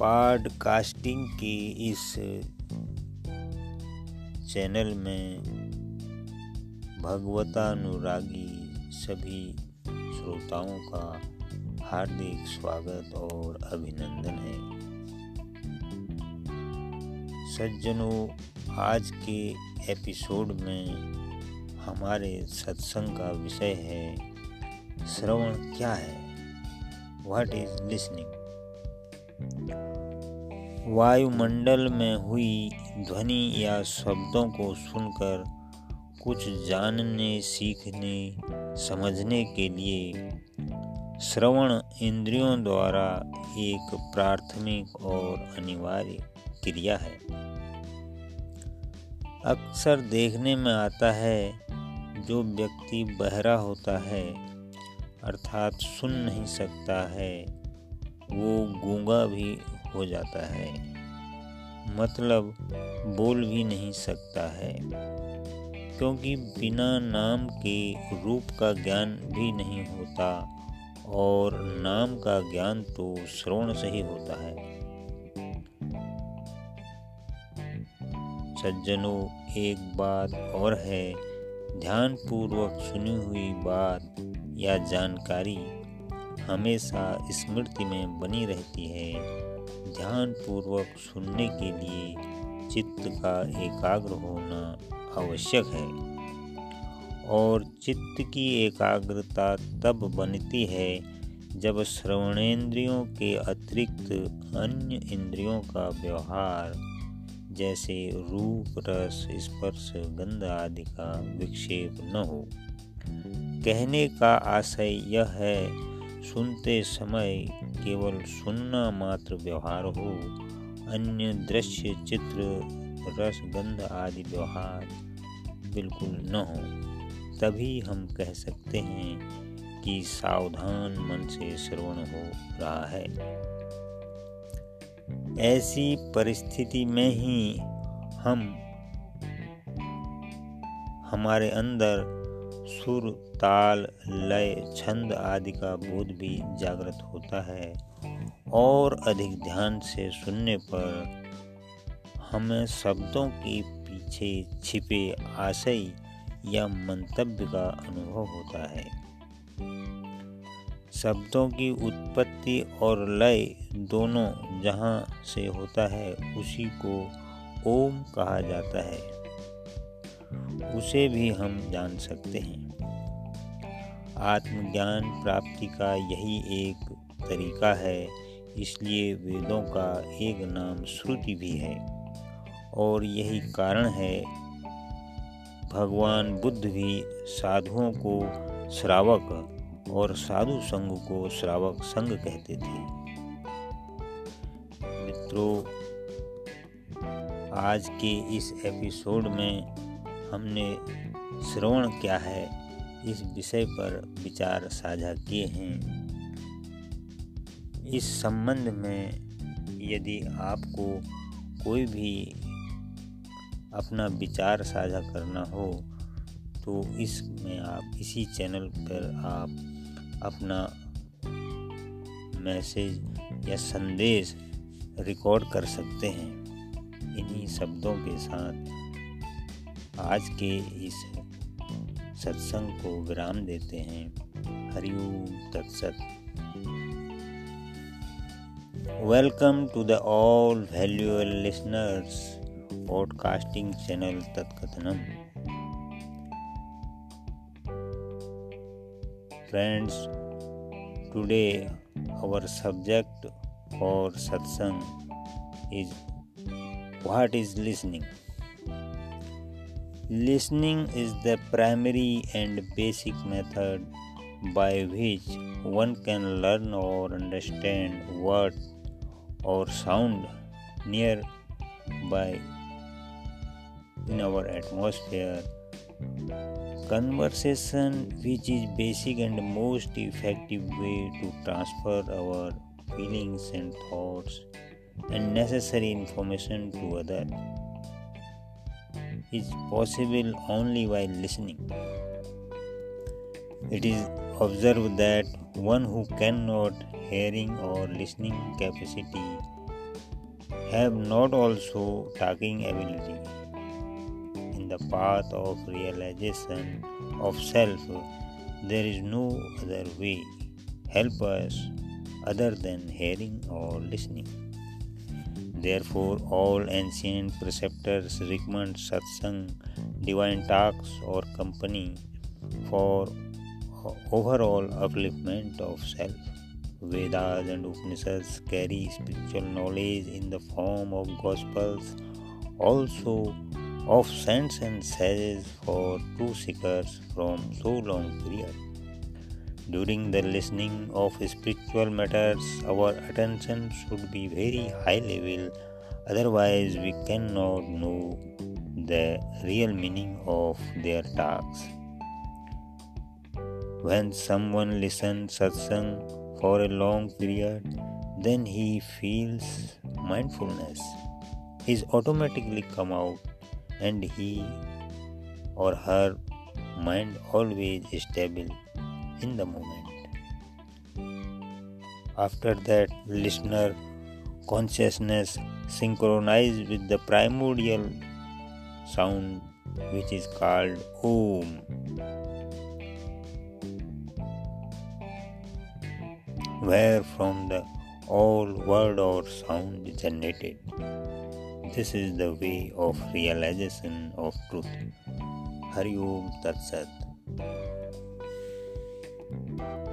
Podcasting के इस channel में भगवतानुरागी सभी श्रोताओं का हार्दिक स्वागत और अभिनंदन है। सज्जनों, आज के एपिसोड में हमारे सत्संग का विषय है, श्रवण क्या है? व्हाट इज़ लिसनिंग वायुमंडल में हुई ध्वनि या शब्दों को सुनकर कुछ जानने, सीखने, समझने के लिए श्रवण इंद्रियों द्वारा एक प्राथमिक और अनिवार्य क्रिया है। अक्सर देखने में आता है, जो व्यक्ति बहरा होता है, अर्थात सुन नहीं सकता है, वो गूँगा भी हो जाता है। मतलब बोल भी नहीं सकता है। क्योंकि बिना नाम के रूप का ज्ञान भी नहीं होता और नाम का ज्ञान तो श्रवण से ही होता है। सज्जनों, एक बात और है। ध्यान पूर्वक सुनी हुई बात या जानकारी हमेशा स्मृति में बनी रहती है। ध्यान पूर्वक सुनने के लिए चित्त का एकाग्र होना आवश्यक है। और चित्त की एकाग्रता तब बनती है जब श्रवणेन्द्रियों के अतिरिक्त अन्य इंद्रियों का व्यवहार, जैसे रूप, रस, स्पर्श, गंध आदि का विक्षेप न हो। कहने का आशय यह है सुनते समय केवल सुनना मात्र व्यवहार हो, अन्य दृश्य, चित्र रस गंध आदि व्यवहार बिल्कुल न हो, तभी हम कह सकते हैं कि सावधान मन से श्रवण हो रहा है। ऐसी परिस्थिति में ही हम, हमारे अंदर सुर, ताल, लय, छंद आदि का बोध भी जागृत होता है। और अधिक ध्यान से सुनने पर हमें शब्दों के पीछे छिपे आशय या मंतव्य का अनुभव होता है। शब्दों की उत्पत्ति और लय दोनों जहाँ से होता है, उसी को ओम कहा जाता है। उसे भी हम जान सकते हैं। आत्मज्ञान प्राप्ति का यही एक तरीका है, इसलिए वेदों का एक नाम श्रुति भी है। और यही कारण है, भगवान बुद्ध भी साधुओं को श्रावक और साधु संघ को श्रावक संघ कहते थे। मित्रों, आज के इस एपिसोड में हमने श्रवण क्या है, इस विषय पर विचार साझा किए हैं। इस संबंध में यदि आपको कोई भी अपना विचार साझा करना हो तो इसमें आप, इसी चैनल पर आप अपना मैसेज या संदेश रिकॉर्ड कर सकते हैं। इन्हीं शब्दों के साथ आज के इस सत्संग को विराम देते हैं। हरिओम तत्सत। Welcome to the all valuable listeners podcasting channel Tatkathanam friends today our subject for satsang is what is listening? Listening is the primary and basic method by which one can learn or understand word or sound near by in our atmosphere. Conversation, which is basic and most effective way to transfer our feelings and thoughts and necessary information to others is possible only while listening. It is observed that one who cannot hearing or listening capacity have not also talking ability. In the path of realization of self, there is no other way. Help us other than hearing or listening. Therefore, all ancient preceptors recommend satsang, divine talks, or company for uh, overall upliftment of self. Vedas and Upanishads carry spiritual knowledge in the form of gospels, also of saints and sages for true seekers from so long period. During the listening of spiritual matters, our attention should be very high level, otherwise, we cannot know the real meaning of their talks. When someone listens satsang for a long period, then he feels mindfulness. Is automatically come out and he or her mind always stable in the moment. After that, listener consciousness synchronized with the primordial sound which is called Om. where from the all word or sound is generated. This is the way of realization of truth. Hari Om Tat Sat. Thank you.